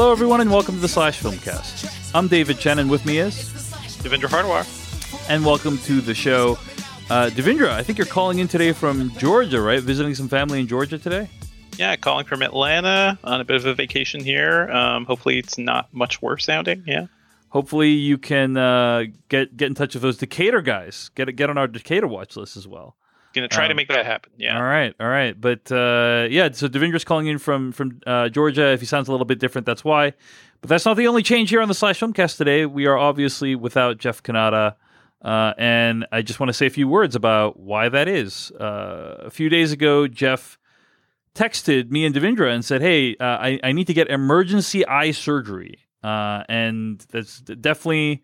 Hello, everyone, and welcome to the Slash Filmcast. I'm David Chen, and with me is Devindra Hardawar. and welcome to the show. Uh, Devindra, I think you're calling in today from Georgia, right? Visiting some family in Georgia today. Yeah, calling from Atlanta on a bit of a vacation here. Um, hopefully, it's not much worse sounding. Yeah. Hopefully, you can uh, get get in touch with those Decatur guys. Get get on our Decatur watch list as well. Gonna try to Um, make that happen. Yeah. All right, all right. But uh, yeah, so Devindra's calling in from from uh, Georgia. If he sounds a little bit different, that's why. But that's not the only change here on the Slash Filmcast today. We are obviously without Jeff Cannata. Uh, and I just want to say a few words about why that is. Uh, a few days ago, Jeff texted me and Devindra and said, "Hey, uh, I, I need to get emergency eye surgery." Uh, and that's definitely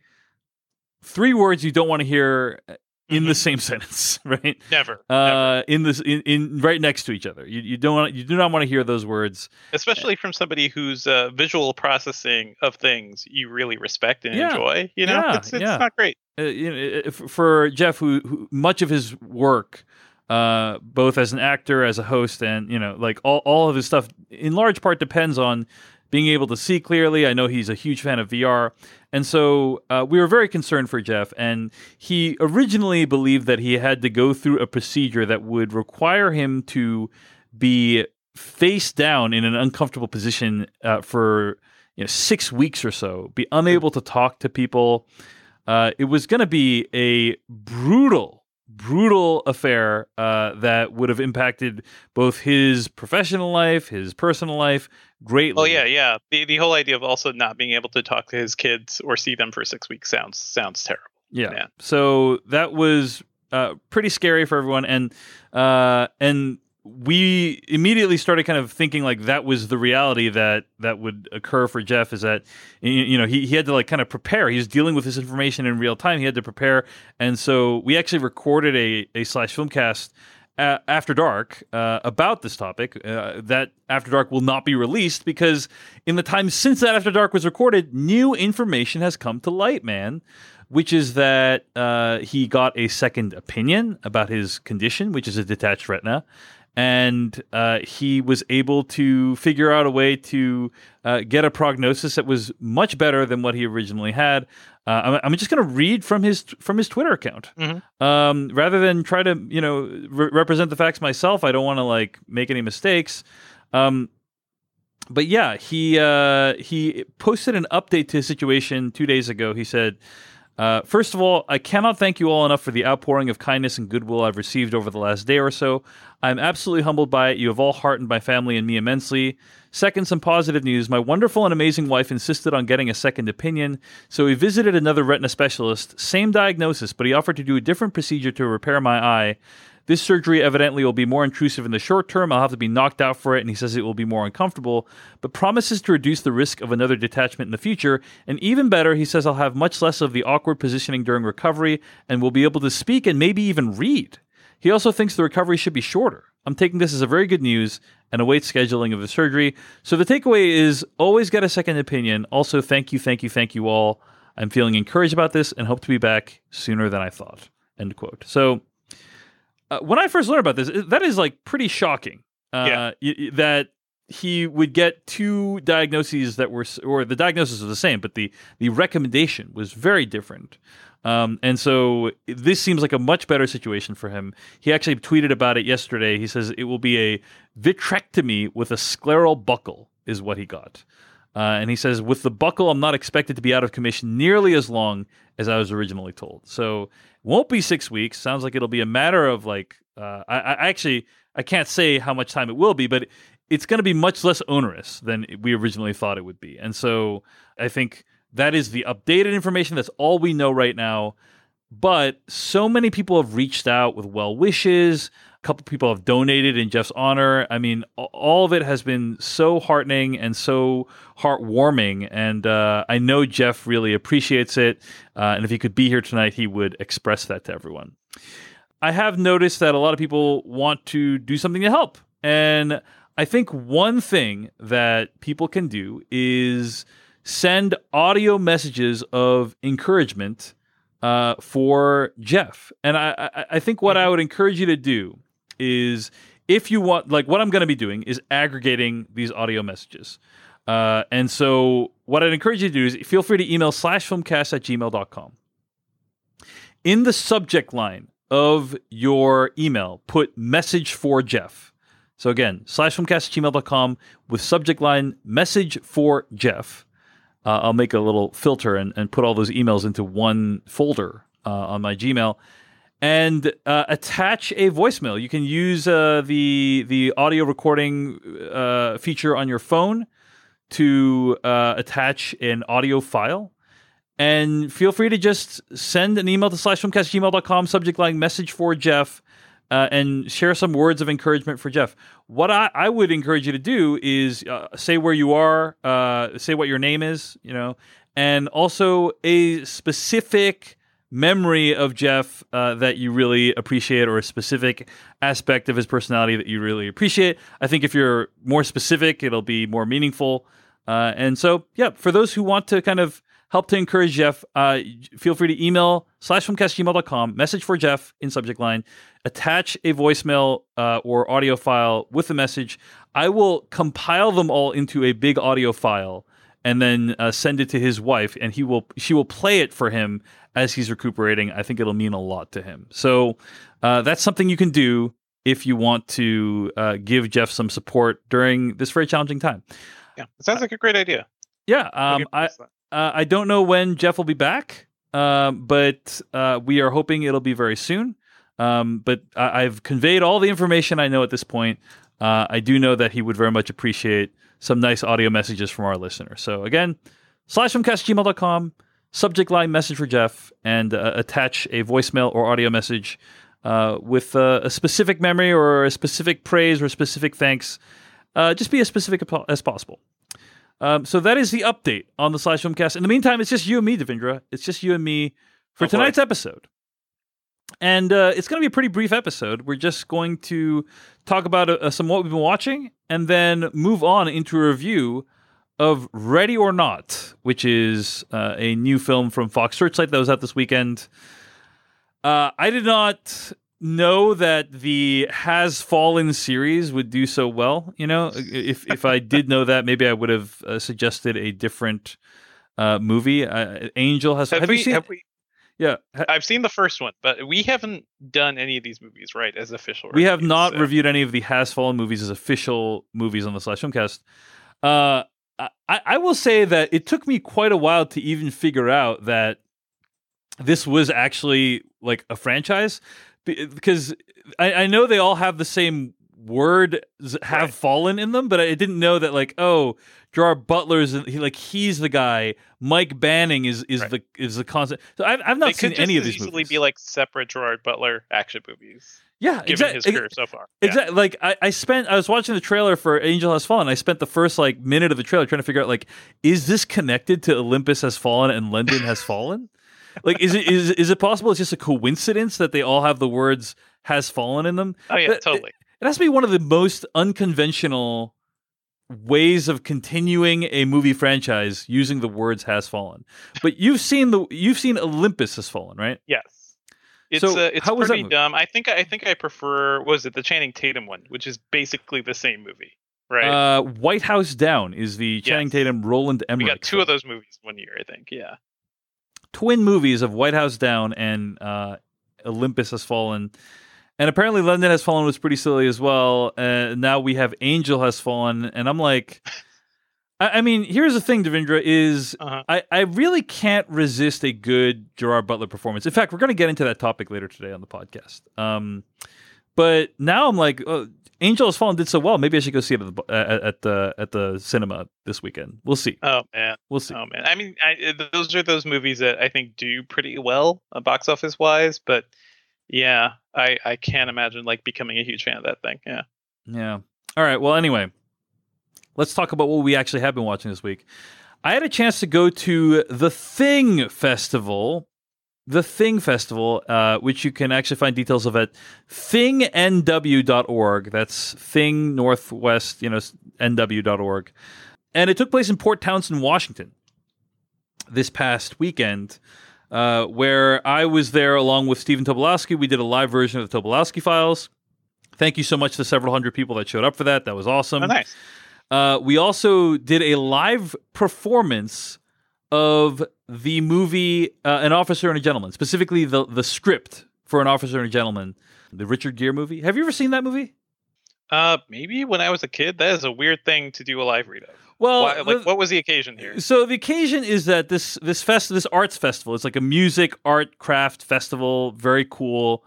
three words you don't want to hear in the same sentence, right? Never. never. uh, in this in, in right next to each other. You you don't want you do not want to hear those words. Especially from somebody whose uh, visual processing of things you really respect and Yeah. enjoy. You know, Yeah, it's, it's yeah. not great. Uh, you know, for Jeff, who, who much of his work, uh, both as an actor, as a host, and you know, like all all of his stuff, in large part depends on being able to see clearly. I know he's a huge fan of VR, and so uh, we were very concerned for Jeff. And he originally believed that he had to go through a procedure that would require him to be face down in an uncomfortable position uh, for you know six weeks or so, be unable to talk to people. Uh, it was going to be a brutal, brutal affair uh, that would have impacted both his professional life, his personal life greatly. Oh yeah, yeah. The the whole idea of also not being able to talk to his kids or see them for six weeks sounds sounds terrible. Yeah. Yeah. So that was uh, pretty scary for everyone, and uh, and we immediately started kind of thinking like that was the reality that that would occur for Jeff. Is that you know he he had to like kind of prepare. He was dealing with this information in real time. He had to prepare, and so we actually recorded a a slash filmcast. Uh, after dark uh, about this topic uh, that after dark will not be released because in the time since that after dark was recorded new information has come to light man which is that uh, he got a second opinion about his condition, which is a detached retina, and uh, he was able to figure out a way to uh, get a prognosis that was much better than what he originally had. Uh, I'm, I'm just going to read from his from his Twitter account, Mhm. um, rather than try to you know re- represent the facts myself. I don't want to like make any mistakes. Um, but yeah, he uh, he posted an update to his situation two days ago. He said, uh, first of all, I cannot thank you all enough for the outpouring of kindness and goodwill I've received over the last day or so. I'm absolutely humbled by it. You have all heartened my family and me immensely. Second, some positive news. My wonderful and amazing wife insisted on getting a second opinion, so we visited another retina specialist. Same diagnosis, but he offered to do a different procedure to repair my eye. This surgery evidently will be more intrusive in the short term. I'll have to be knocked out for it, and he says it will be more uncomfortable, but promises to reduce the risk of another detachment in the future. And even better, he says I'll have much less of the awkward positioning during recovery and will be able to speak and maybe even read. He also thinks the recovery should be shorter. I'm taking this as a very good news and await scheduling of the surgery. So the takeaway is always get a second opinion. Also, thank you, thank you, thank you all. I'm feeling encouraged about this and hope to be back sooner than I thought. End quote. So uh, when I first learned about this, that is like pretty shocking. Uh, Yeah. y- that he would get two diagnoses that were, or the diagnosis was the same, but the the recommendation was very different. Um, and so this seems like a much better situation for him. He actually tweeted about it yesterday. He says it will be a vitrectomy with a scleral buckle, is what he got. Uh, and he says, with the buckle, I'm not expected to be out of commission nearly as long as I was originally told. So won't be six weeks. Sounds like it'll be a matter of like, uh, I, I actually, I can't say how much time it will be, but it's going to be much less onerous than we originally thought it would be. And so I think that is the updated information. That's all we know right now. But so many people have reached out with well wishes. A couple people have donated in Jeff's honor. I mean, all of it has been so heartening and so heartwarming. And uh, I know Jeff really appreciates it. Uh, and if he could be here tonight, he would express that to everyone. I have noticed that a lot of people want to do something to help. And I think one thing that people can do is send audio messages of encouragement uh, for Jeff. And I, I, I think what I would encourage you to do is if you want, like, what I'm going to be doing is aggregating these audio messages. Uh, and so, what I'd encourage you to do is feel free to email slashfilmcast at gmail.com. In the subject line of your email, put message for Jeff. So, again, slash slashfilmcast at gmail.com with subject line message for Jeff. Uh, I'll make a little filter and, and put all those emails into one folder uh, on my Gmail and uh, attach a voicemail. You can use uh, the the audio recording uh, feature on your phone to uh, attach an audio file. And feel free to just send an email to slashfilmcast@gmail.com, subject line message for Jeff, uh, and share some words of encouragement for Jeff. What I, I would encourage you to do is uh, say where you are, say what your name is, you know, and also a specific memory of Jeff uh, that you really appreciate or a specific aspect of his personality that you really appreciate. I think if you're more specific, it'll be more meaningful. Uh, and so, yeah, for those who want to kind of help to encourage Jeff, uh, feel free to email slashfilmcast@gmail.com, message for Jeff in subject line, attach a voicemail uh, or audio file with the message. I will compile them all into a big audio file and then uh, send it to his wife, and he will she will play it for him as he's recuperating. I think it'll mean a lot to him. So uh, that's something you can do if you want to uh, give Jeff some support during this very challenging time. Yeah, it sounds like a great idea. Yeah, um, I uh, I don't know when Jeff will be back, um, but uh, we are hoping it'll be very soon. Um, but I- have conveyed all the information I know at this point. Uh, I do know that he would very much appreciate some nice audio messages from our listeners. So again, slashfilmcast@gmail.com, subject line message for Jeff, and uh, attach a voicemail or audio message uh, with uh, a specific memory or a specific praise or specific thanks. Uh, just be as specific as possible. Um, so that is the update on the Slash Filmcast. In the meantime, it's just you and me, Devindra. It's just you and me for oh, tonight's boy. episode. And uh, it's going to be a pretty brief episode. We're just going to talk about uh, some what we've been watching and then move on into a review of Ready or Not, which is uh, a new film from Fox Searchlight that was out this weekend. Uh, I did not know that the Has Fallen series would do so well. You know, if if I did know that, maybe I would have uh, suggested a different uh, movie. Angel has. Have, have we, you seen? Have we, yeah, I've seen the first one, but we haven't done any of these movies right as official. We have not so. reviewed any of the Has Fallen movies as official movies on the Slash Filmcast. Uh, I, I will say that it took me quite a while to even figure out that this was actually like a franchise because I, I know they all have the same word have right. fallen in them, but I didn't know that like oh Gerard Butler's he, like he's the guy. Mike Banning is is right. the is the concept. So I've I've not they seen any of these easily movies. be like separate Gerard Butler action movies. Yeah, given exactly, his career so far. Exactly. Yeah. Like I, I spent I was watching the trailer for Angel Has Fallen. I spent the first like minute of the trailer trying to figure out like is this connected to Olympus Has Fallen and London Has Fallen? Like is it is is it possible it's just a coincidence that they all have the words has fallen in them? Oh yeah, totally. It, it has to be one of the most unconventional ways of continuing a movie franchise using the words has fallen. But you've seen the you've seen Olympus has fallen, right? Yes. It's so uh, it's pretty dumb. I think I think I prefer was it the Channing Tatum one, which is basically the same movie, right? Uh, White House Down is the Channing yes. Tatum Roland Emmerich. We got two film. of those movies one year, I think. Yeah. Twin movies of White House Down and uh, Olympus has fallen. And apparently, London Has Fallen was pretty silly as well. Uh, now we have Angel Has Fallen, and I'm like, I, I mean, here's the thing, Devindra is uh-huh. I I really can't resist a good Gerard Butler performance. In fact, we're going to get into that topic later today on the podcast. Um, but now I'm like, oh, Angel Has Fallen did so well. Maybe I should go see it at the at, at the at the cinema this weekend. We'll see. Oh man, we'll see. Oh man, I mean, I, those are those movies that I think do pretty well uh, box office wise, but yeah, I I can't imagine like becoming a huge fan of that thing. Yeah. Yeah. All right. Well, anyway, let's talk about what we actually have been watching this week. I had a chance to go to the Thing Festival, the Thing Festival, uh, which you can actually find details of at thingnw.org. That's Thing Northwest, you know, nw.org. And it took place in Port Townsend, Washington this past weekend uh, where I was there along with Stephen Tobolowsky. We did a live version of the Tobolowsky Files. Thank you so much to several hundred people that showed up for that. That was awesome. Oh, nice. Uh, we also did a live performance of the movie uh, An Officer and a Gentleman, specifically the the script for An Officer and a Gentleman, the Richard Gere movie. Have you ever seen that movie? Uh, maybe when I was a kid, that is a weird thing to do a live read of. Well, Why, like, the- what was the occasion here? So the occasion is that this this fest this arts festival. It's like a music art craft festival. Very cool,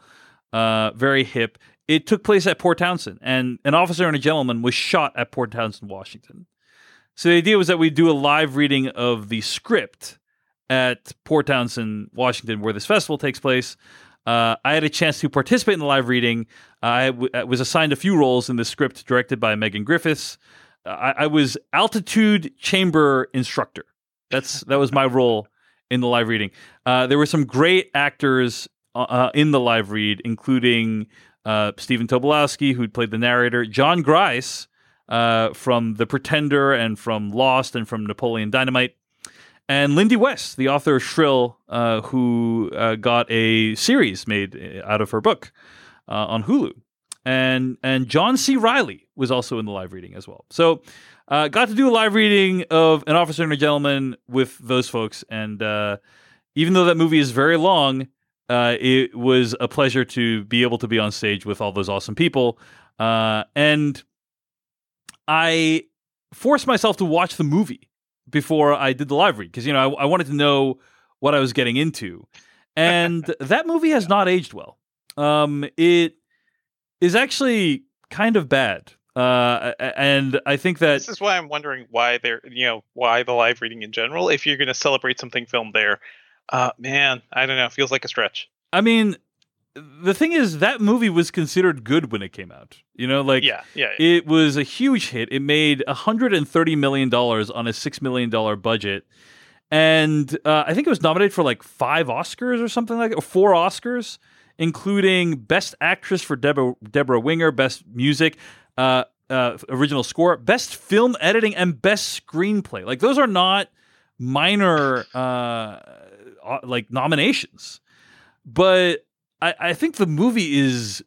uh, very hip. It took place at Port Townsend, and an officer and a gentleman was shot at Port Townsend, Washington. So the idea was that we do a live reading of the script at Port Townsend, Washington, where this festival takes place. Uh, I had a chance to participate in the live reading. I w- I was assigned a few roles in the script directed by Megan Griffiths. Uh, I, I was altitude chamber instructor. That's that was my role in the live reading. Uh, there were some great actors uh, uh, in the live read, including uh, Stephen Tobolowsky, who played the narrator, Jon Gries uh, from The Pretender and from Lost and from Napoleon Dynamite, and Lindy West, the author of Shrill, uh, who uh, got a series made uh, out of her book uh, on Hulu. And and John C. Reilly was also in the live reading as well. So got to do a live reading of An Officer and a Gentleman with those folks. And even though that movie is very long, uh, it was a pleasure to be able to be on stage with all those awesome people. Uh, and I forced myself to watch the movie before I did the live read because you know I, I wanted to know what I was getting into, and that movie has not aged well. Um, it is actually kind of bad, uh, and I think that This is why I'm wondering why they're, you know, why the live reading in general. If you're going to celebrate something filmed there, uh, man, I don't know. Feels like a stretch. I mean, the thing is that movie was considered good when it came out. You know, like yeah, yeah. yeah. It was a huge hit. It made 130 million dollars on a six million dollar budget, and uh, I think it was nominated for like five Oscars or something like, that, or four Oscars, including Best Actress for Deborah Deborah Winger, Best Music, uh, uh, Original Score, Best Film Editing, and Best Screenplay. Like those are not minor uh, uh, like nominations, but I, I think the movie is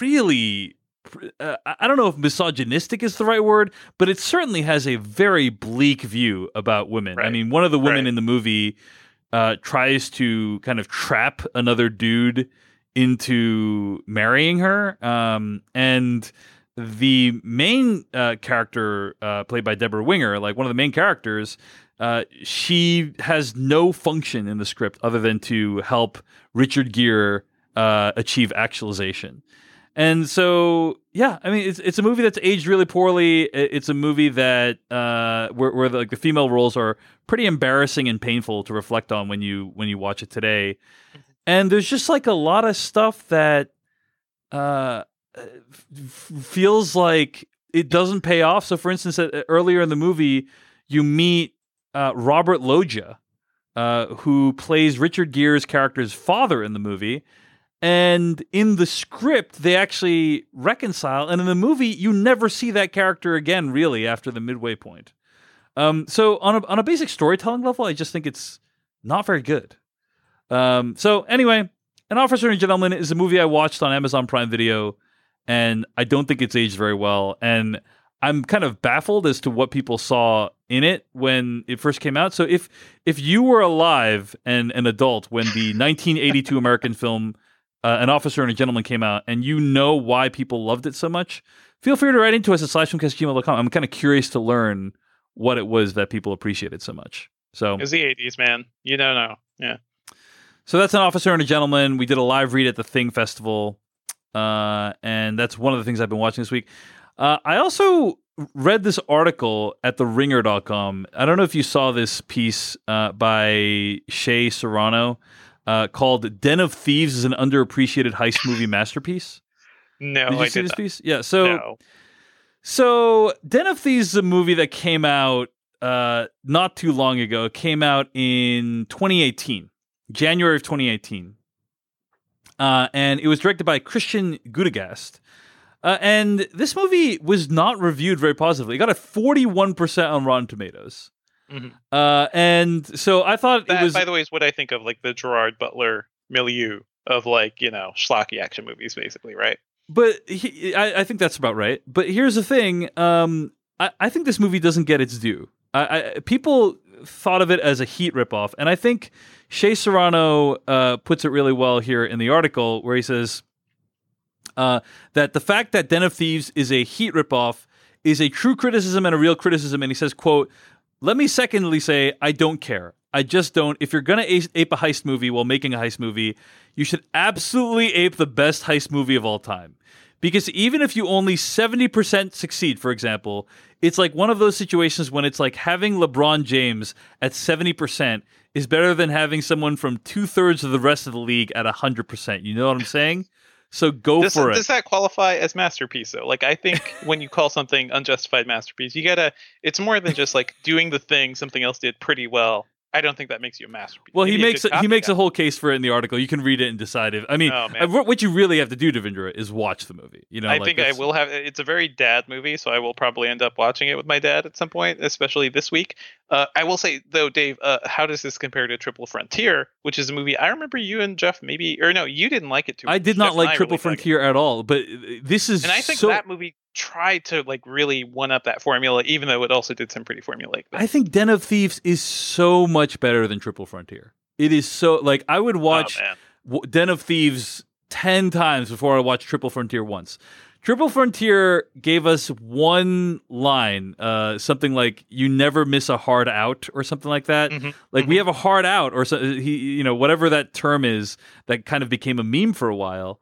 really uh, I don't know if misogynistic is the right word, but it certainly has a very bleak view about women. I mean, one of the women Right. in the movie uh, tries to kind of trap another dude into marrying her, um, and the main uh, character, uh, played by Deborah Winger, like one of the main characters, uh, she has no function in the script other than to help Richard Gere uh, achieve actualization. And so, yeah, I mean, it's it's a movie that's aged really poorly. It's a movie that uh, where, where the, like the female roles are pretty embarrassing and painful to reflect on when you when you watch it today. And there's just like a lot of stuff that uh, f- f- feels like it doesn't pay off. So, for instance, earlier in the movie, you meet uh, Robert Loggia, uh, who plays Richard Gere's character's father in the movie. And in the script, they actually reconcile. And in the movie, you never see that character again, really, after the midway point. Um, so, on a, on a basic storytelling level, I just think it's not very good. Um, so, anyway, An Officer and Gentleman is a movie I watched on Amazon Prime Video, and I don't think it's aged very well. And I'm kind of baffled as to what people saw in it when it first came out. So if if you were alive and an adult when the 1982 American film uh, An Officer and a Gentleman came out, and you know why people loved it so much, feel free to write into us at slashfilmcast.gmail.com. I'm kind of curious to learn what it was that people appreciated so much. So It was the 80s, man. You don't know. Yeah. so that's an officer and a gentleman. We did a live read at the Thing Festival, uh, and that's one of the things I've been watching this week. Uh, I also read this article at the theringer.com. I don't know if you saw this piece uh, by Shea Serrano uh, called "Den of Thieves" is an underappreciated heist movie masterpiece. No, did you I see this not. piece? Yeah. So no. so, Den of Thieves is a movie that came out uh, not too long ago. It came out in 2018, January of 2018. Uh, and it was directed by Christian Gudegast. Uh, and this movie was not reviewed very positively. It got a 41% on Rotten Tomatoes. Mhm. Uh, and so I thought That, it was. by the way, is what I think of like the Gerard Butler milieu of like, you know, schlocky action movies, basically, right? but he, I, I think that's about right. But here's the thing: um, I, I think this movie doesn't get its due. I, I, people thought of it as a Heat ripoff, and I think Shea Serrano uh, puts it really well here in the article, where he says uh, that the fact that Den of Thieves is a Heat ripoff is a true criticism and a real criticism. And he says, "quote Let me secondly say I don't care. I just don't. If you're gonna ape a heist movie while making a heist movie, you should absolutely ape the best heist movie of all time." Because even if you only 70% succeed, for example, it's like one of those situations when it's like having LeBron James at 70% is better than having someone from two thirds of the rest of the league at 100%. You know what I'm saying? So go does, for it. Does that qualify as masterpiece though? Like I think when you call something unjustified masterpiece, you gotta. It's more than just like doing the thing something else did pretty well I don't think that makes you a masterpiece. Well, he makes a, he makes a whole case for it in the article. You can read it and decide if. I mean, oh, what you really have to do, Devindra, is watch the movie. You know, I like think I will have. It's a very dad movie, so I will probably end up watching it with my dad at some point, especially this week. Uh, I will say though, Dave, uh, how does this compare to Triple Frontier, which is a movie I remember you and Jeff maybe, or no, you didn't like it too. I did not Jeff like Triple really Frontier at all, but this is and I think so... that movie tried to like really one up that formula, even though it also did some pretty formulaic. Things. I think Den of Thieves is so much better than Triple Frontier. It is so like I would watch oh, Den of Thieves ten times before I watch Triple Frontier once. Triple Frontier gave us one line, uh, something like "You never miss a hard out" or something like that. Mm-hmm. Like mm-hmm. we have a hard out, or so, he, you know, whatever that term is that kind of became a meme for a while.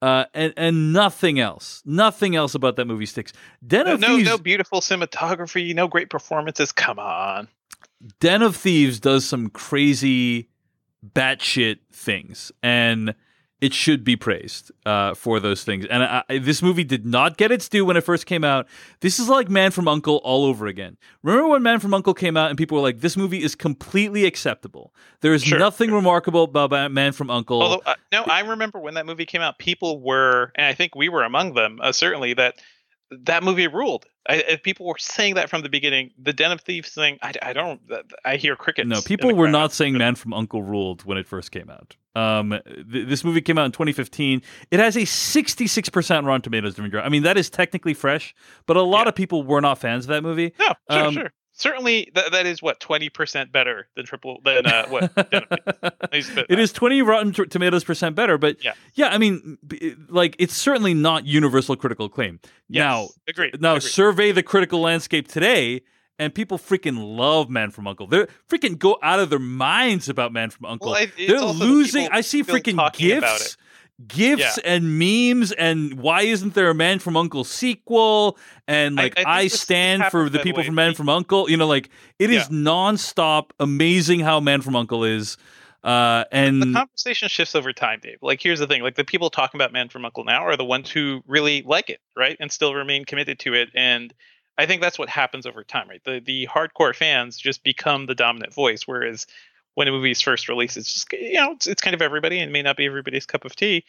Uh, and and nothing else, nothing else about that movie sticks. Den of no, Thieves, no beautiful cinematography, no great performances. Come on, Den of Thieves does some crazy, batshit things, and it should be praised uh, for those things. And I, I, this movie did not get its due when it first came out. This is like Man from Uncle all over again. Remember when Man from Uncle came out and people were like, "This movie is completely acceptable. There is sure, nothing remarkable about Man from Uncle." Although, uh, no, I remember when that movie came out, people were, and I think we were among them, uh, certainly that that movie ruled. I, people were saying that from the beginning. The Den of Thieves thing, I, I don't. I hear crickets. No, people were not saying Man from Uncle ruled when it first came out. Um, th- this movie came out in 2015. It has a 66% Rotten Tomatoes. I mean, that is technically fresh, but a lot yeah. of people were not fans of that movie. No, sure, um, sure certainly th- that is what 20% better than triple than uh, what it is 20 rotten t- tomatoes percent better but yeah yeah i mean like it's certainly not universal critical acclaim yes, now agreed now agreed. survey the critical landscape today and people freaking love Man from Uncle. They're freaking go out of their minds about Man from Uncle. Well, They're losing. The I see freaking gifs gifs yeah. and memes and why isn't there a man from uncle sequel? And like i, I, I stand for the people way. from man from uncle. You know like it yeah. is nonstop amazing how man from uncle is. Uh and the conversation shifts over time dave. Like here's the thing. Like the people talking about man from uncle now are the ones who really like it right and still remain committed to it. And i think that's what happens over time right? The the hardcore fans just become the dominant voice whereas when a movie is first released. It's just you know it's, it's kind of everybody and may not be everybody's cup of tea.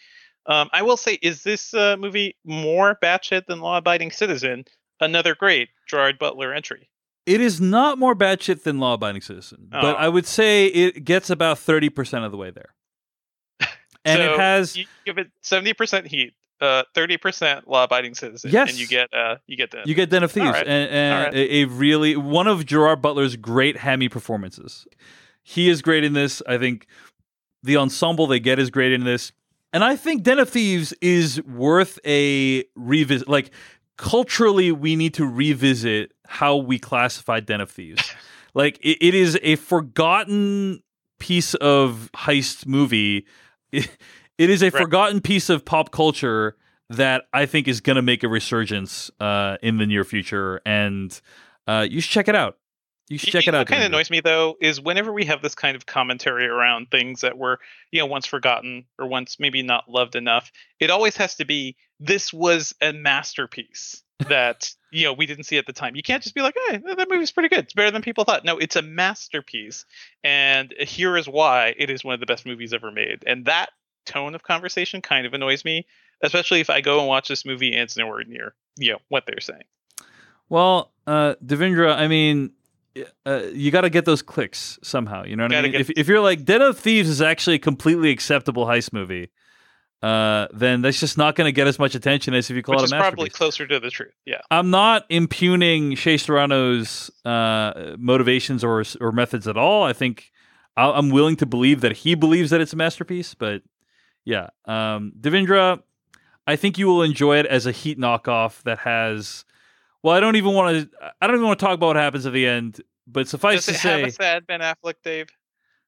Um, I will say, is this uh, movie more batshit than Law Abiding Citizen? Another great Gerard Butler entry. It is not more batshit than Law Abiding Citizen, oh. but I would say it gets about thirty percent of the way there. And so it has you give it seventy percent heat, uh, thirty percent law-abiding citizen. Yes, and you get uh, you get the you get Den of Thieves, right. and, and right. a, a, really one of Gerard Butler's great hammy performances. He is great in this. I think the ensemble they get is great in this. And I think Den of Thieves is worth a revisit. Like, culturally, we need to revisit how we classify Den of Thieves. like, it, it is a forgotten piece of heist movie. It, it is a right. forgotten piece of pop culture that I think is going to make a resurgence uh, in the near future. And uh, you should check it out. You should check it out. What kind of annoys me though is whenever we have this kind of commentary around things that were, you know, once forgotten or once maybe not loved enough, it always has to be this was a masterpiece that you know we didn't see at the time. You can't just be like, "Hey, that movie's pretty good. It's better than people thought." No, it's a masterpiece, and here is why it is one of the best movies ever made. And that tone of conversation kind of annoys me, especially if I go and watch this movie and it's nowhere near you know what they're saying. Well, uh, Devindra, I mean, uh, you got to get those clicks somehow. You know what I mean? If, if you're like Den of Thieves is actually a completely acceptable heist movie, uh, then that's just not going to get as much attention as if you call Which it a masterpiece. probably closer to the truth. Yeah. I'm not impugning Shea Serrano's uh, motivations or or methods at all. I think I- I'm willing to believe that he believes that it's a masterpiece. But yeah, um, Devindra, I think you will enjoy it as a Heat knockoff that has. Well, I don't even want to. I don't even want to talk about what happens at the end. But suffice to say. Does to it say, have a sad Ben Affleck, Dave?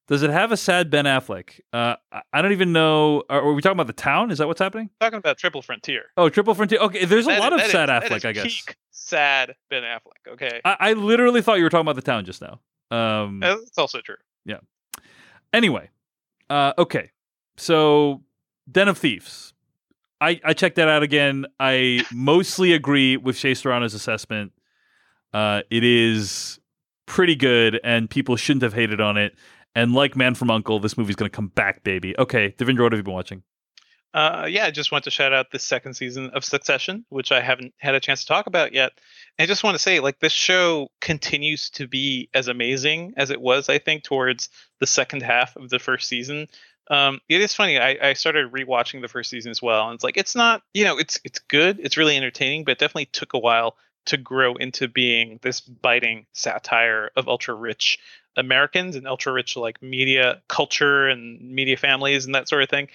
does it have a sad Ben Affleck? Uh, I- don't even know. Are, are we talking about the town? Is that what's happening? Talking about Triple Frontier. Oh, Triple Frontier. Okay, there's a That- lot of sad that Affleck, is I guess. peak sad Ben Affleck. Okay, I, I literally thought you were talking about the town just now. Um, that's also true. Yeah. Anyway, uh, okay, so Den of Thieves. I, I checked that out again. I mostly agree with Shea Serrano's assessment. Uh, it is pretty good, and people shouldn't have hated on it. And like Man from Uncle, this movie's going to come back, baby. Okay, Devindra, what have you been watching? Uh, yeah, I just want to shout out the second season of Succession, which I haven't had a chance to talk about yet. And I just want to say, like, this show continues to be as amazing as it was, I think, towards the second half of the first season. Um, it is funny. I, I started rewatching the first season as well, and it's like it's not, you know, it's it's good, it's really entertaining, but it definitely took a while to grow into being this biting satire of ultra rich Americans and ultra rich like media culture and media families and that sort of thing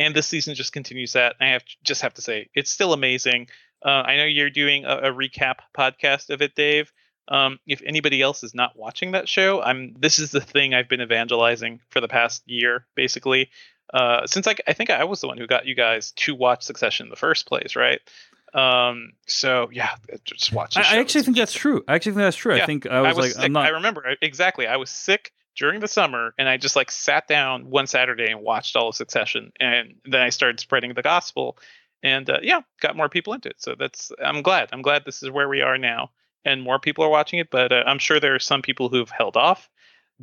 and this season just continues that. I have just have to say it's still amazing. Uh, I know you're doing a, a recap podcast of it, Dave. Um, if anybody else is not watching that show, I'm. This is the thing I've been evangelizing for the past year, basically. Uh, since I, I think I was the one who got you guys to watch Succession in the first place, right? Um, so yeah, just watch. I, I actually think that's true. I actually think that's true. I think I was, like, sick. I'm not. I remember exactly. I was sick during the summer, and I just like sat down one Saturday and watched all of Succession, and then I started spreading the gospel, and uh, yeah, got more people into it. So that's I'm glad. I'm glad this is where we are now, and more people are watching it. But uh, I'm sure there are some people who've held off.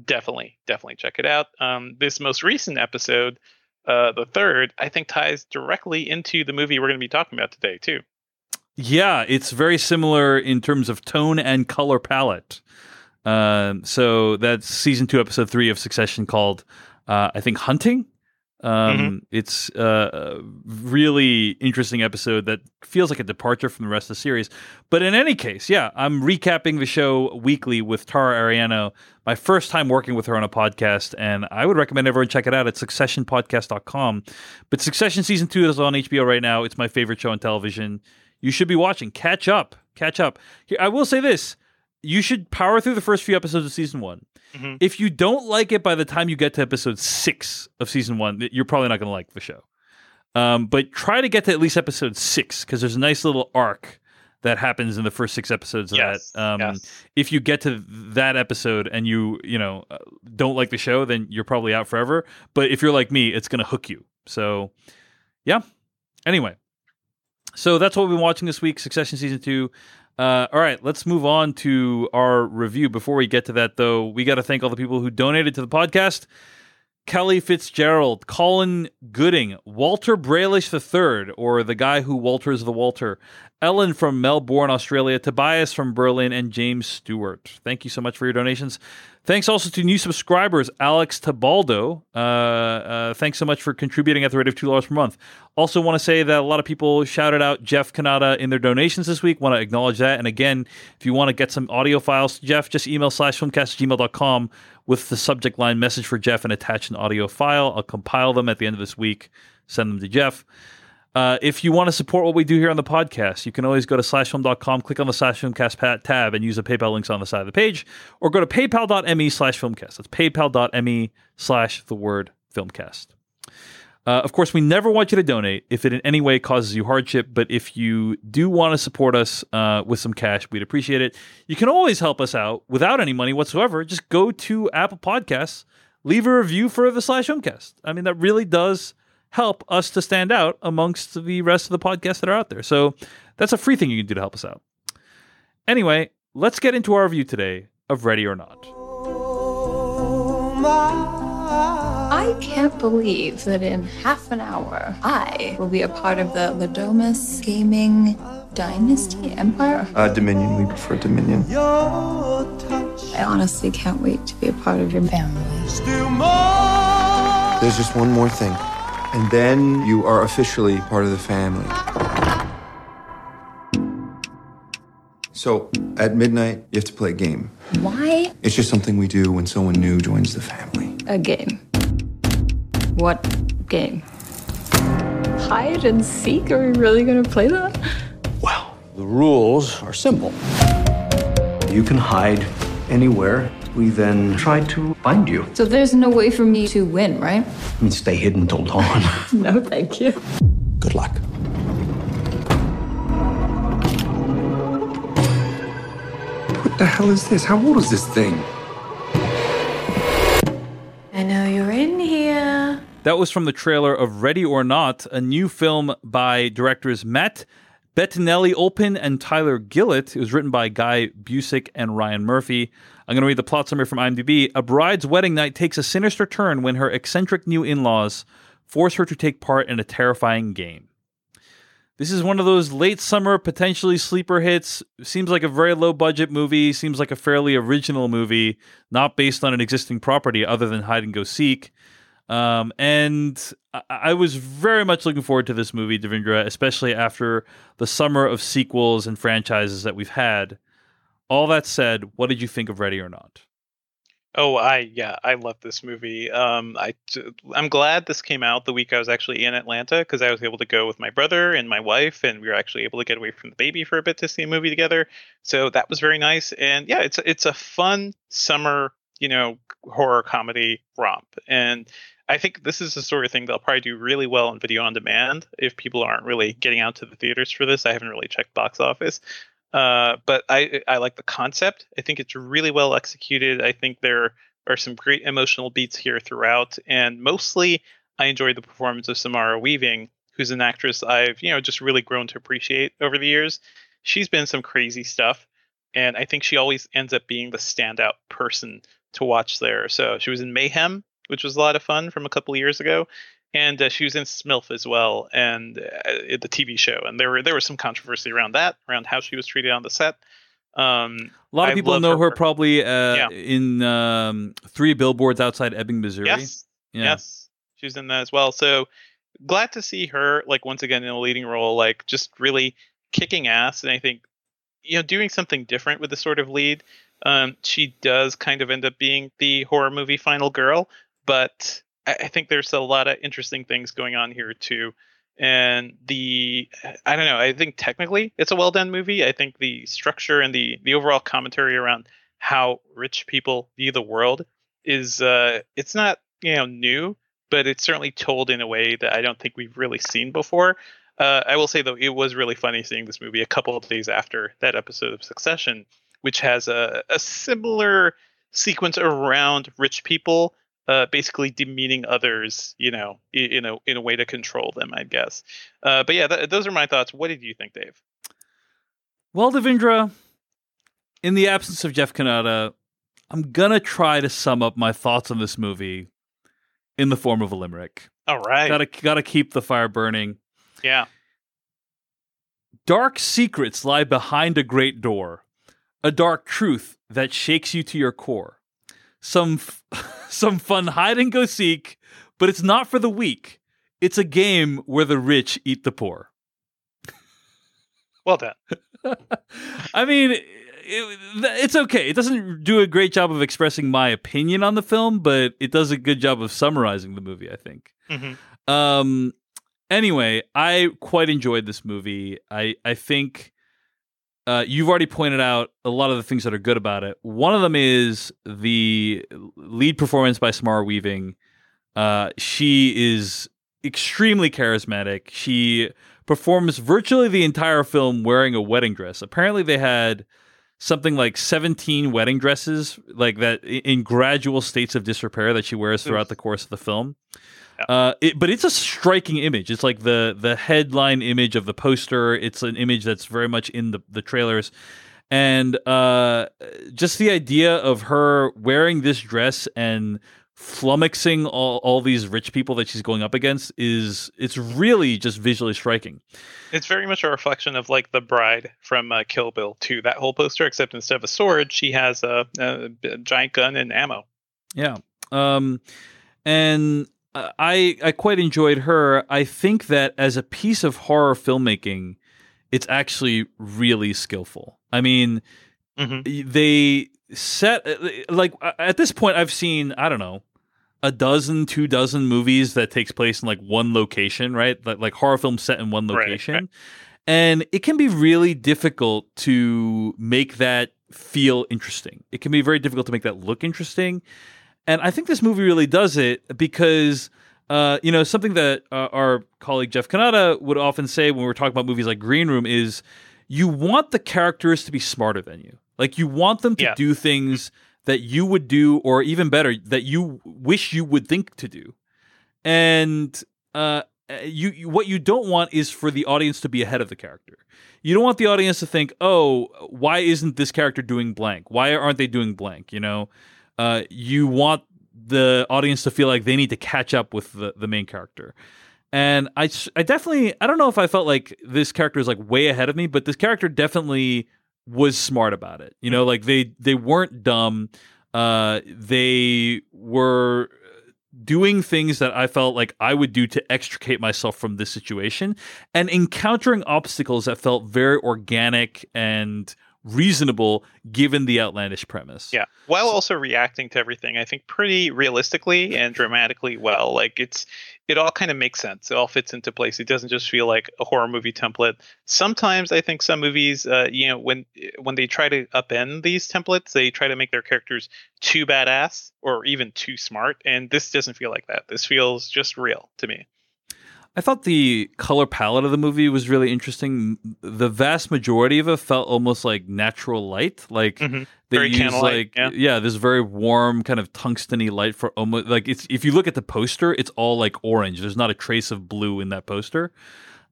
Definitely, definitely check it out. Um, this most recent episode, uh, the third, I think ties directly into the movie we're going to be talking about today too. Yeah, it's very similar in terms of tone and color palette. Um, so that's season two, episode three of Succession called, uh, I think, Hunting. Um, It's uh, a really interesting episode that feels like a departure from the rest of the series. But in any case, yeah, I'm recapping the show weekly with Tara Ariano, my first time working with her on a podcast, and I would recommend everyone check it out at successionpodcast.com. But Succession season two is on HBO right now. It's my favorite show on television. You should be watching. Catch up. Catch up. Here, I will say this. You should power through the first few episodes of season one. Mhm. If you don't like it by the time you get to episode six of season one, you're probably not going to like the show. Um, but try to get to at least episode six because there's a nice little arc that happens in the first six episodes of Yes, that. Um, yes. If you get to that episode and you you know uh, don't like the show, then you're probably out forever. But if you're like me, it's going to hook you. So yeah. Anyway, so that's what we've been watching this week. Succession season two. Uh, all right, let's move on to our review. Before we get to that, though, we got to thank all the people who donated to the podcast. Kelly Fitzgerald, Colin Gooding, Walter Bralish III, or the guy who Walters the Walter, Ellen from Melbourne, Australia, Tobias from Berlin, and James Stewart. Thank you so much for your donations. Thanks also to new subscribers, Alex Tabaldo. Uh, uh, thanks so much for contributing at the rate of $2 per month. Also, want to say that a lot of people shouted out Jeff Cannata in their donations this week. Want to acknowledge that. And again, if you want to get some audio files to Jeff, just email slash filmcast with the subject line message for Jeff and attach an audio file. I'll compile them at the end of this week, send them to Jeff. Uh, if you want to support what we do here on the podcast, you can always go to slashfilm.com, click on the slash filmcast tab, and use the PayPal links on the side of the page, or go to paypal.me slash filmcast. That's paypal.me slash the word filmcast. Uh, of course, we never want you to donate if it in any way causes you hardship, but if you do want to support us uh, with some cash, we'd appreciate it. You can always help us out without any money whatsoever. Just go to Apple Podcasts, leave a review for the slash filmcast. I mean, that really does help us to stand out amongst the rest of the podcasts that are out there. So that's a free thing you can do to help us out. Anyway, let's get into our review today of Ready or Not. I can't believe that in half an hour I will be a part of the Le Domas Gaming Dynasty Empire. Uh, Dominion. We prefer Dominion. I honestly can't wait to be a part of your family. There's just one more thing. And then you are officially part of the family. So, at midnight, you have to play a game. Why It's just something we do when someone new joins the family. a game? What game? Hide and seek? Are we really gonna play that? Well, the rules are simple. You can hide anywhere. We then try to find you. So there's no way for me to win, right? I mean, stay hidden till dawn. No, thank you. Good luck. What the hell is this? How old is this thing? I know you're in here. That was from the trailer of Ready or Not, a new film by directors Matt Bettinelli-Olpin and Tyler Gillett. It was written by Guy Busick and Ryan Murphy. I'm going to read the plot summary from IMDb. A bride's wedding night takes a sinister turn when her eccentric new in laws force her to take part in a terrifying game. This is one of those late summer, potentially sleeper hits. Seems like a very low budget movie. Seems like a fairly original movie, not based on an existing property other than Hide and Go Seek. Um, and I-, I was very much looking forward to this movie, Devindra, especially after the summer of sequels and franchises that we've had. All that said, what did you think of Ready or Not? Oh, I yeah, I love this movie. Um, I I'm glad this came out the week I was actually in Atlanta because I was able to go with my brother and my wife, and we were actually able to get away from the baby for a bit to see a movie together. So that was very nice. And yeah, it's it's a fun summer, you know, horror comedy romp. And I think this is the sort of thing they'll probably do really well on video on demand if people aren't really getting out to the theaters for this. I haven't really checked box office. Uh, but I I like the concept. I think it's really well executed. I think there are some great emotional beats here throughout, and mostly I enjoyed the performance of Samara Weaving, who's an actress I've you know just really grown to appreciate over the years. She's been some crazy stuff, and I think she always ends up being the standout person to watch there. So she was in Mayhem, which was a lot of fun from a couple of years ago, and uh, she was in Smilf as well, and uh, the TV show. And there were there was some controversy around that, around how she was treated on the set. Um, A lot of I people know her, her- probably uh, Yeah. in um, three billboards outside Ebbing, Missouri. yes, Yeah. yes, she was in that as well. So glad to see her like once again in a leading role, like just really kicking ass. And I think you know doing something different with the sort of lead. Um, she does kind of end up being the horror movie final girl, but I, think there's a lot of interesting things going on here too. And the I don't know. I think technically it's a well done movie. I think the structure and the the overall commentary around how rich people view the world is uh it's not you know new, but it's certainly told in a way that I don't think we've really seen before. Uh, I will say though, it was really funny seeing this movie a couple of days after that episode of Succession, which has a, a similar sequence around rich people, uh, basically demeaning others, you know, in a in a way to control them, I guess. Uh, but yeah, th- those are my thoughts. What did you think, Dave? Well, Devindra, in the absence of Jeff Cannata, I'm gonna try to sum up my thoughts on this movie in the form of a limerick. All right, Gotta gotta keep the fire burning. yeah, Dark secrets lie behind a great door, a dark truth that shakes you to your core. Some f- some fun hide and go seek, but it's not for the weak. It's a game where the rich eat the poor. well done. I mean, it, it's okay. It doesn't do a great job of expressing my opinion on the film, but it does a good job of summarizing the movie, I think. hmm Um anyway, I quite enjoyed this movie. I I think uh, you've already pointed out a lot of the things that are good about it. One of them is the lead performance by Samara Weaving. Uh, she is extremely charismatic. She performs virtually the entire film wearing a wedding dress. Apparently, they had something like 17 wedding dresses like that in gradual states of disrepair that she wears throughout the course of the film. Yeah. uh, it, but it's a striking image. It's like the the headline image of the poster. It's an image that's very much in the, the trailers. And uh, just the idea of her wearing this dress and flummoxing all, all these rich people that she's going up against is it's really just visually striking It's very much a reflection of like the bride from uh, Kill Bill 2. That whole poster, except instead of a sword, she has a, a, a giant gun and ammo. Yeah. Um, and I I quite enjoyed her. I think that as a piece of horror filmmaking, it's actually really skillful. I mean, Mhm. they set like at this point I've seen I don't know a dozen, two dozen movies that takes place in like one location, right? Like like horror films set in one Right, location. right. And it can be really difficult to make that feel interesting. It can be very difficult to make that look interesting. And I think this movie really does it because, uh, you know, something that uh, our colleague Jeff Cannata would often say when we're talking about movies like Green Room is you want the characters to be smarter than you. Like you want them to Yeah. do things that you would do, or even better, that you wish you would think to do. And uh, you, you what you don't want is for the audience to be ahead of the character. You don't want the audience to think, "Oh, why isn't this character doing blank? Why aren't they doing blank?" You know, uh, you want the audience to feel like they need to catch up with the, the main character. And I, I definitely, I don't know if I felt like this character is like way ahead of me, but this character definitely was smart about it. You know, like they they weren't dumb. Uh, they were doing things that I felt like I would do to extricate myself from this situation and encountering obstacles that felt very organic and reasonable given the outlandish premise. Yeah, while also reacting to everything, I think pretty realistically and dramatically well. Like it's, it all kind of makes sense. It all fits into place. It doesn't just feel like a horror movie template. Sometimes I think some movies, uh, you know, when when they try to upend these templates, they try to make their characters too badass or even too smart. And this doesn't feel like that. This feels just real to me. I thought the color palette of the movie was really interesting. The vast majority of it felt almost like natural light, like Mhm. they Very use like yeah. this very warm kind of tungsteny light for almost like it's if you look at the poster, it's all like orange. There's not a trace of blue in that poster,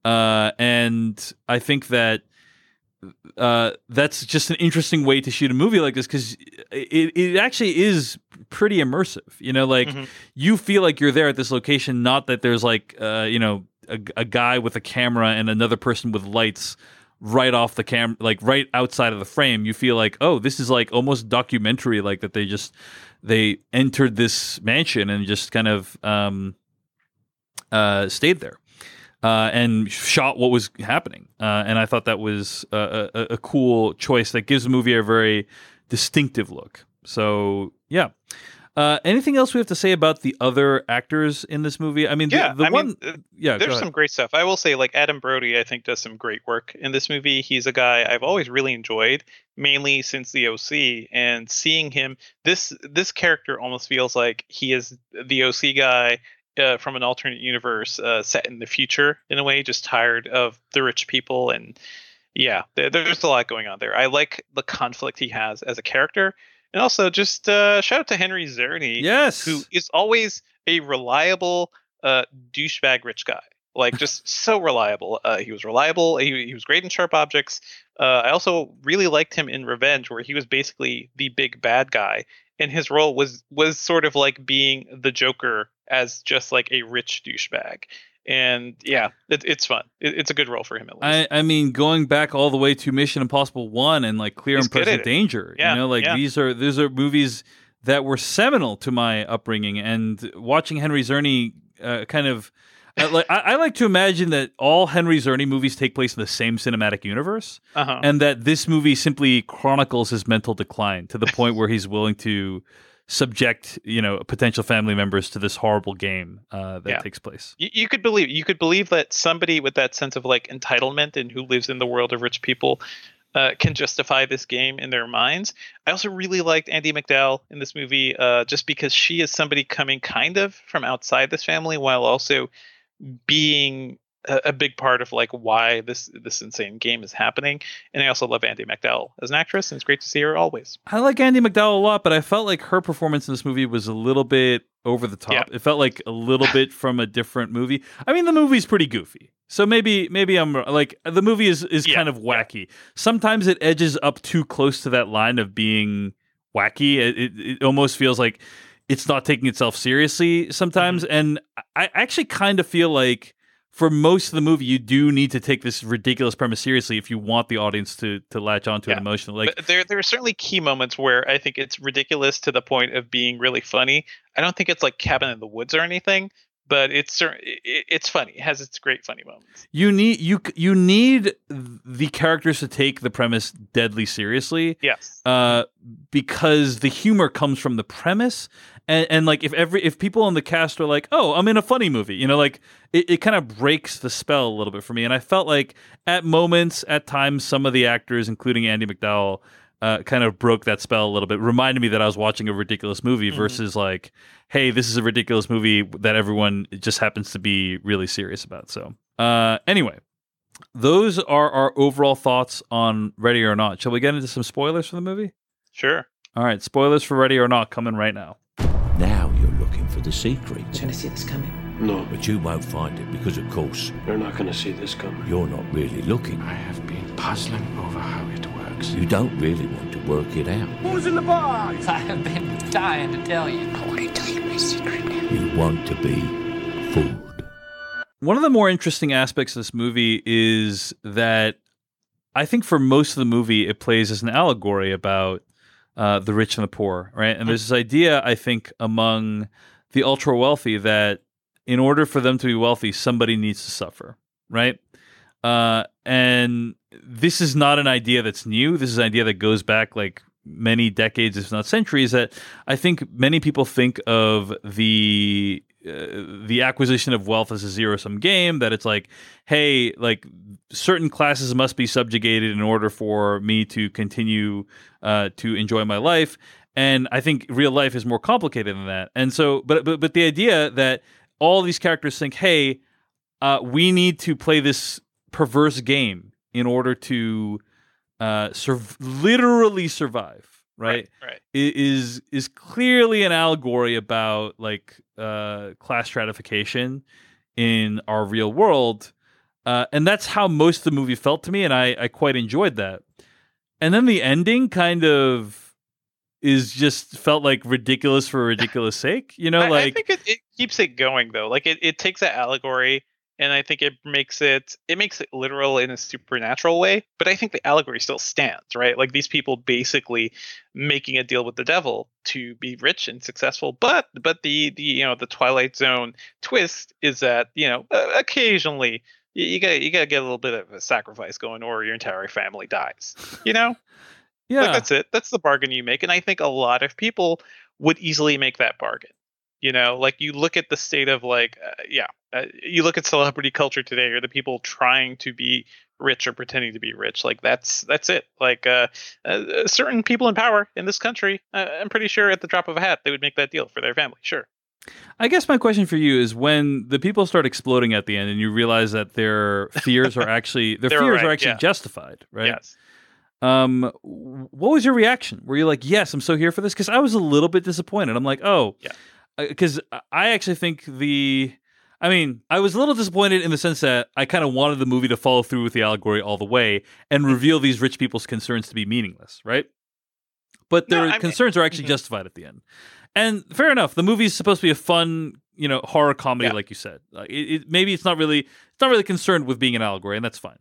uh, and I think that uh, that's just an interesting way to shoot a movie like this because it, it actually is pretty immersive. You know, like Mhm. you feel like you're there at this location, not that there's like uh, you know a, a guy with a camera and another person with lights right off the camera, like right outside of the frame you feel like oh this is like almost documentary like that they just they entered this mansion and just kind of um uh stayed there uh, and shot what was happening. Uh, and I thought that was a, a, a cool choice that gives the movie a very distinctive look. So yeah. Uh, anything else we have to say about the other actors in this movie? I mean, the, Yeah, the I one, mean, uh, yeah, There's some great stuff. I will say, like Adam Brody, I think does some great work in this movie. He's a guy I've always really enjoyed, mainly since the OC. And seeing him, this this character almost feels like he is the OC guy uh, from an alternate universe, uh, set in the future in a way, just tired of the rich people. And yeah, there, there's a lot going on there. I like the conflict he has as a character, and also just uh, shout out to Henry Czerny yes, who is always a reliable uh, douchebag rich guy. Like just so reliable. Uh, he was reliable. He, he was great in Sharp Objects. Uh, I also really liked him in Revenge, where he was basically the big bad guy, and his role was was sort of like being the Joker as just like a rich douchebag. And yeah, it, it's fun. It, it's a good role for him at least. I, I mean, going back all the way to Mission Impossible One and like Clear He's and Present. Danger. Yeah, you know, like yeah. these are these are movies that were seminal to my upbringing, and watching Henry Czerny uh, kind of. I, like I, I like to imagine that all Henry Czerny movies take place in the same cinematic universe, uh-huh. and that this movie simply chronicles his mental decline to the point where he's willing to subject, you know, potential family members to this horrible game uh, that Yeah. takes place. you, you could believe you could believe that somebody with that sense of like entitlement and who lives in the world of rich people uh, can justify this game in their minds. I also really liked Andie MacDowell in this movie, uh, just because she is somebody coming kind of from outside this family, while also being a, a big part of like why this this insane game is happening. And I also love Andie MacDowell as an actress, and it's great to see her always. I like Andie MacDowell a lot, but I felt like her performance in this movie was a little bit over the top. Yeah. It felt like a little bit from a different movie. I mean, the movie's pretty goofy. So maybe maybe I'm like the movie is is Yeah, kind of wacky. Sometimes it edges up too close to that line of being wacky. It, it, it almost feels like it's not taking itself seriously sometimes. Mm-hmm. And I actually kind of feel like for most of the movie, you do need to take this ridiculous premise seriously if you want the audience to to latch onto it Yeah. emotionally. Like But there there are certainly key moments where I think it's ridiculous to the point of being really funny. I don't think it's like Cabin in the Woods or anything, but it's it's funny. It has its great funny moments. You need you you need the characters to take the premise deadly seriously. Yes. Uh, because the humor comes from the premise, and and like if every if people on the cast are like, oh, I'm in a funny movie, you know, like it, it kind of breaks the spell a little bit for me. And I felt like at moments, at times, some of the actors, including Andie MacDowell. Uh, kind of broke that spell a little bit. Reminded me that I was watching a ridiculous movie Mhm. versus like, hey, this is a ridiculous movie that everyone just happens to be really serious about. So, uh, anyway, those are our overall thoughts on Ready or Not. Shall we get into some spoilers for the movie? Sure. All right, spoilers for Ready or Not coming right now. Now you're looking for the secret. You're gonna see this coming. No, But you won't find it because, of course, you're not going to see this coming. you're not really looking. I have been puzzling over how it works. You don't really want to work it out. What was in the box? I have been dying to tell you. I want to tell you my secret now. You want to be fooled. One of the more interesting aspects of this movie is that I think for most of the movie, it plays as an allegory about uh, the rich and the poor, right? And there's this idea, I think, among the ultra wealthy that in order for them to be wealthy, somebody needs to suffer, right? Uh, and this is not an idea that's new. This is an idea that goes back like many decades, if not centuries. That I think many people think of the uh, the acquisition of wealth as a zero sum game. That it's like, hey, like certain classes must be subjugated in order for me to continue uh, to enjoy my life. And I think real life is more complicated than that. And so, but but but the idea that all these characters think, hey, uh, we need to play this perverse game in order to uh, sur- literally survive, right? Right. i- Is is clearly an allegory about like uh, class stratification in our real world, uh, and that's how most of the movie felt to me, and I, I quite enjoyed that. And then the ending kind of is just felt like ridiculous for ridiculous sake, you know, I, like I think it, it keeps it going though. Like it, it takes that allegory and I think it makes it it makes it literal in a supernatural way. But I think the allegory still stands, right? Like these people basically making a deal with the devil to be rich and successful. But but the the you know the Twilight Zone twist is that you know occasionally you, you got you got to get a little bit of a sacrifice going, or your entire family dies. You know. yeah, Like that's it. That's the bargain you make. And I think a lot of people would easily make that bargain. You know, like you look at the state of like, uh, yeah, uh, you look at celebrity culture today, or the people trying to be rich or pretending to be rich. Like that's that's it. Like uh, uh, certain people in power in this country, uh, I'm pretty sure at the drop of a hat they would make that deal for their family. Sure. I guess my question for you is when the people start exploding at the end and you realize that their fears are actually their fears are actually yeah. justified, right? Yes. Um, what was your reaction? Were you like, "Yes, I'm so here for this"? Because I was a little bit disappointed. I'm like, "Oh, Yeah. Uh, because I actually think the, I mean, I was a little disappointed in the sense that I kind of wanted the movie to follow through with the allegory all the way and mm-hmm. reveal these rich people's concerns to be meaningless, right? But No, their mean- concerns are actually Mhm. justified at the end. And fair enough. The movie is supposed to be a fun, you know, horror comedy, Yeah. like you said. Uh, it, it, maybe it's not really, it's not really concerned with being an allegory, and that's fine.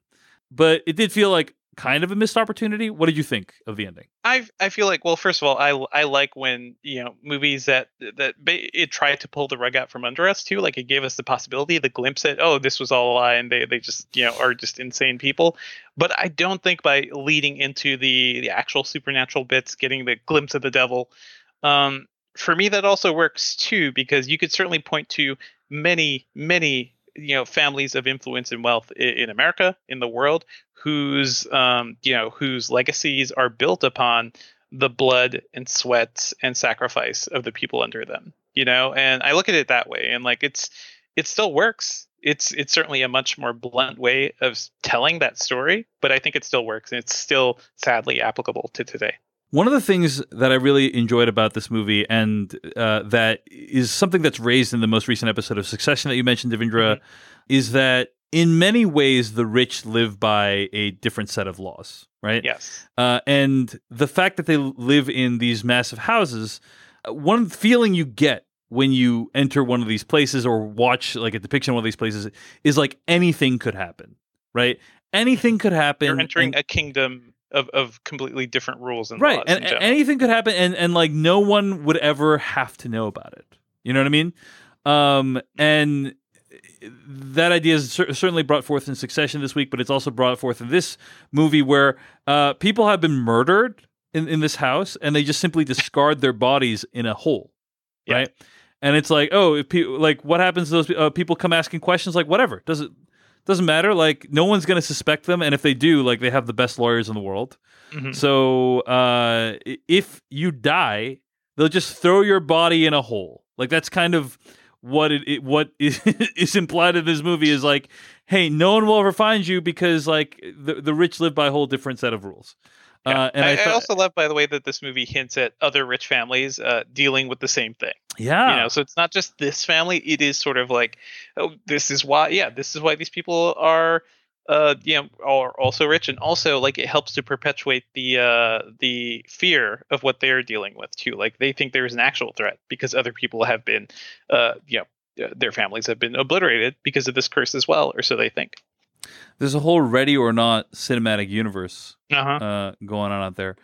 But it did feel like kind of a missed opportunity. What did you think of the ending? I I feel like well, first of all, I I like when you know movies that that it tried to pull the rug out from under us too. Like it gave us the possibility, the glimpse at oh, this was all a lie, and they they just you know are just insane people. But I don't think by leading into the the actual supernatural bits, getting the glimpse of the devil, um, for me that also works too because you could certainly point to many many you know families of influence and wealth in America in the world whose um you know whose legacies are built upon the blood and sweat and sacrifice of the people under them you know? And i look at it that way and like it's it still works. It's it's certainly a much more blunt way of telling that story but i think it still works and it's still sadly applicable to today One of the things that I really enjoyed about this movie, and uh, that is something that's raised in the most recent episode of Succession that you mentioned, Devindra, is that in many ways the rich live by a different set of laws, right? yes Uh, and the fact that they live in these massive houses, uh, one feeling you get when you enter one of these places or watch like a depiction of one of these places is like anything could happen, right? Anything could happen. you're entering and- a kingdom of, of completely different rules and right laws and anything could happen and and like no one would ever have to know about it you know what i mean Um, and that idea is cer- certainly brought forth in Succession this week, but it's also brought forth in this movie where uh, people have been murdered in, in this house and they just simply discard their bodies in a hole, Yeah. right? And it's like, oh, if pe- like what happens to those uh, people come asking questions? Like, whatever, does it doesn't matter. Like, no one's going to suspect them, and if they do, like, they have the best lawyers in the world. Mhm. So uh, if you die, they'll just throw your body in a hole. Like that's kind of what it, it what is, is implied in this movie is like, hey, no one will ever find you because like the the rich live by a whole different set of rules. Yeah. Uh, and I, I, I also love, by the way, that this movie hints at other rich families uh, dealing with the same thing. yeah, You know, so it's not just this family. It is sort of like, oh, this is why. Yeah, this is why these people are, uh, you know, are also rich, and also like it helps to perpetuate the uh the fear of what they're dealing with too. Like they think there is an actual threat because other people have been, uh, you know, uh, their families have been obliterated because of this curse as well, or so they think. There's a whole ready or not cinematic universe Uh-huh. uh, going on out there.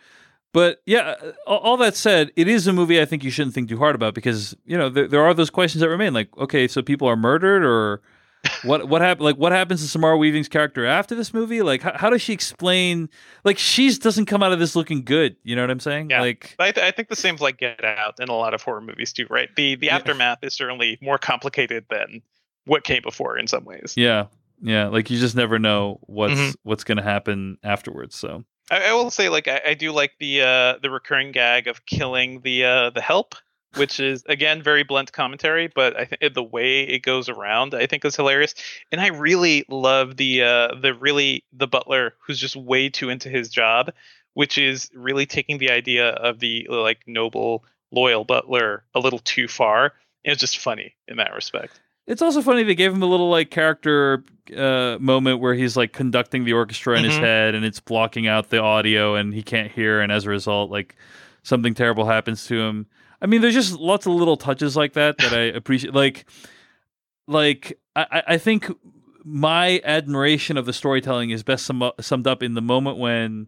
But yeah, all, that said, it is a movie I think you shouldn't think too hard about because you know there, there are those questions that remain. Like, okay, so people are murdered, or what? What happened? Like, what happens to Samara Weaving's character after this movie? Like, how, how does she explain? Like, she doesn't come out of this looking good. You know what I'm saying? Yeah. Like, I, th- I think the same's like Get Out in a lot of horror movies too, right? The the Yeah. aftermath is certainly more complicated than what came before in some ways. yeah, yeah. Like, you just never know what's Mhm. what's going to happen afterwards. So I, I will say, like, I, I do like the uh, the recurring gag of killing the uh, the help, which is again very blunt commentary, but I think the way it goes around, I think is hilarious. And I really love the uh, the really the butler who's just way too into his job, which is really taking the idea of the like noble loyal butler a little too far. It's just funny in that respect. It's also funny they gave him a little like character uh, moment where he's like conducting the orchestra in his Mhm. head and it's blocking out the audio and he can't hear and as a result like something terrible happens to him. I mean, there's just lots of little touches like that that I appreciate. Like, like I, I- think my admiration of the storytelling is best sum- summed up in the moment when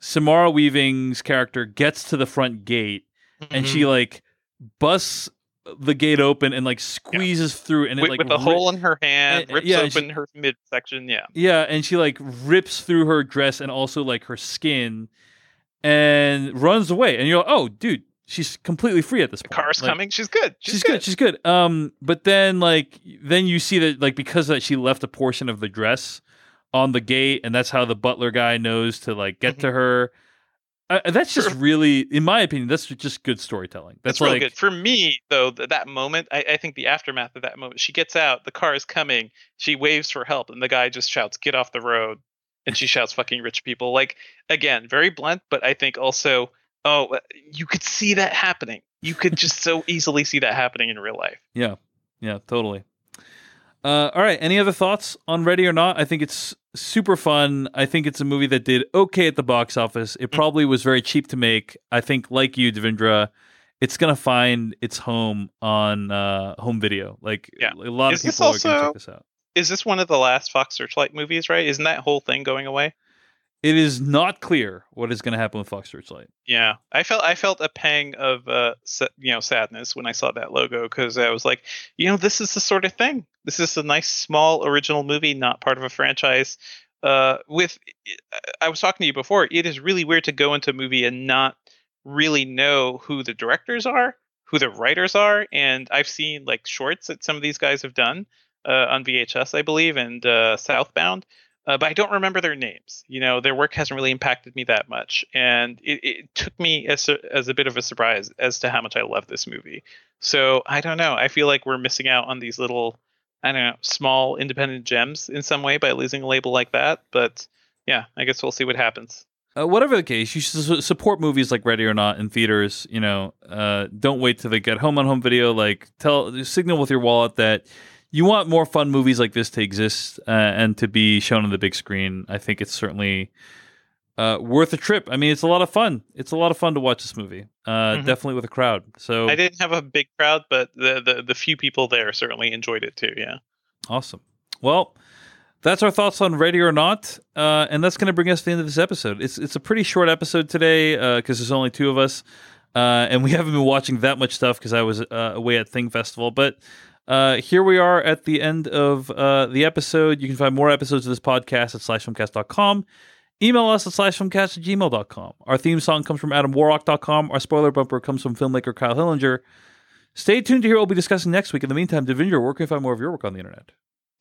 Samara Weaving's character gets to the front gate and Mm-hmm. she like busts the gate open and like squeezes through and it with, like with a ri- hole in her hand, and- rips yeah, and she- open her midsection. Yeah, yeah and she like rips through her dress and also like her skin and runs away and you're like oh dude she's completely free at this the point car's Like, coming. She's good. She's, She's, good. She's good. Um, but then like then you see that like because that she left a portion of the dress on the gate, and that's how the butler guy knows to like get Mm-hmm. to her. Uh, that's just really, in my opinion, that's just good storytelling. That's, That's like good. For me, though, th- that moment, I, I think the aftermath of that moment, she gets out, the car is coming, she waves for help, and the guy just shouts, "Get off the road!" And she shouts, "Fucking rich people!" Like again, very blunt, but I think also, oh, uh, you could see that happening. You could just so easily see that happening in real life. Yeah, yeah, totally. Uh, all right. Any other thoughts on Ready or Not? I think it's super fun. I think it's a movie that did okay at the box office. Mm. It probably was very cheap to make. I think, like you, Devindra, it's gonna find its home on uh, home video. Like Yeah. a lot Is of people are gonna also- check this out. Is this one of the last Fox Searchlight movies? Right? Isn't that whole thing going away? It is not clear what is going to happen with Fox Searchlight. Yeah, I felt I felt a pang of uh, you know, sadness when I saw that logo because I was like, you know, this is the sort of thing. This is a nice small original movie, not part of a franchise. Uh, with I was talking to you before. It is really weird to go into a movie and not really know who the directors are, who the writers are, and I've seen like shorts that some of these guys have done uh, on VHS, I believe, and uh, Southbound uh, but I don't remember their names. You know, their work hasn't really impacted me that much, and it, it took me as a, as a bit of a surprise as to how much I love this movie. So I don't know. I feel like we're missing out on these little, I don't know, small independent gems in some way by losing a label like that. But yeah, I guess we'll see what happens. Uh, whatever the case, you should su- support movies like Ready or Not in theaters. You know, uh, don't wait till they get home on home video. Like, tell signal with your wallet that you want more fun movies like this to exist uh, and to be shown on the big screen. I think it's certainly uh, worth a trip. I mean, it's a lot of fun. It's a lot of fun to watch this movie. Uh, Mhm. Definitely with a crowd. So I didn't have a big crowd, but the, the the few people there certainly enjoyed it too. Yeah. Awesome. Well, that's our thoughts on Ready or Not, uh, and that's going to bring us to the end of this episode. It's it's a pretty short episode today because there's only two of us, uh, and we haven't been watching that much stuff because I was uh, away at Thing Festival. But Uh, here we are at the end of uh, the episode. You can find more episodes of this podcast at slashfilmcast.com. Email us at slashfilmcast at gmail.com. Our theme song comes from adamwarrock.com. Our spoiler bumper comes from filmmaker Kyle Hillinger. Stay tuned to hear what we'll be discussing next week. In the meantime, Devindra, where can you find more of your work on the internet?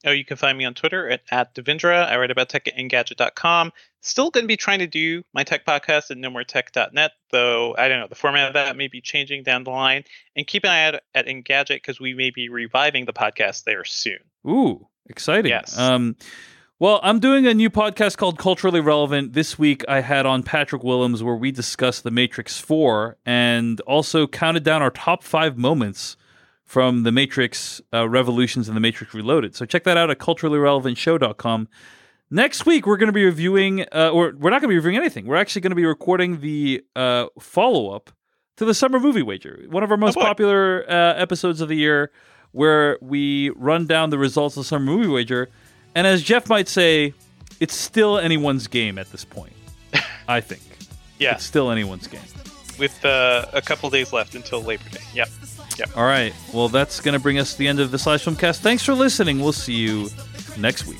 Oh, you can find me on Twitter at, at Devindra. I write about tech at Engadget.com. Still going to be trying to do my tech podcast at KnowMoreTech.net, though I don't know, the format of that may be changing down the line. And keep an eye out at Engadget because we may be reviving the podcast there soon. Ooh, exciting. Yes. Um, well, I'm doing a new podcast called Culturally Relevant. This week I had on Patrick Willems where we discussed The Matrix 4 and also counted down our top five moments from The Matrix uh, Revolutions and The Matrix Reloaded. So check that out at culturallyrelevantshow.com. Next week we're going to be reviewing, uh, or we're not going to be reviewing anything. We're actually going to be recording the uh, follow up to the Summer Movie Wager, one of our most boy. popular uh, episodes of the year, where we run down the results of the Summer Movie Wager. And as Jeff might say, it's still anyone's game at this point. I think. Yeah, It's still anyone's game. with uh, a couple days left until Labor Day. Yep. Yep. All right. Well, that's going to bring us to the end of the Slash Filmcast. Thanks for listening. We'll see you next week.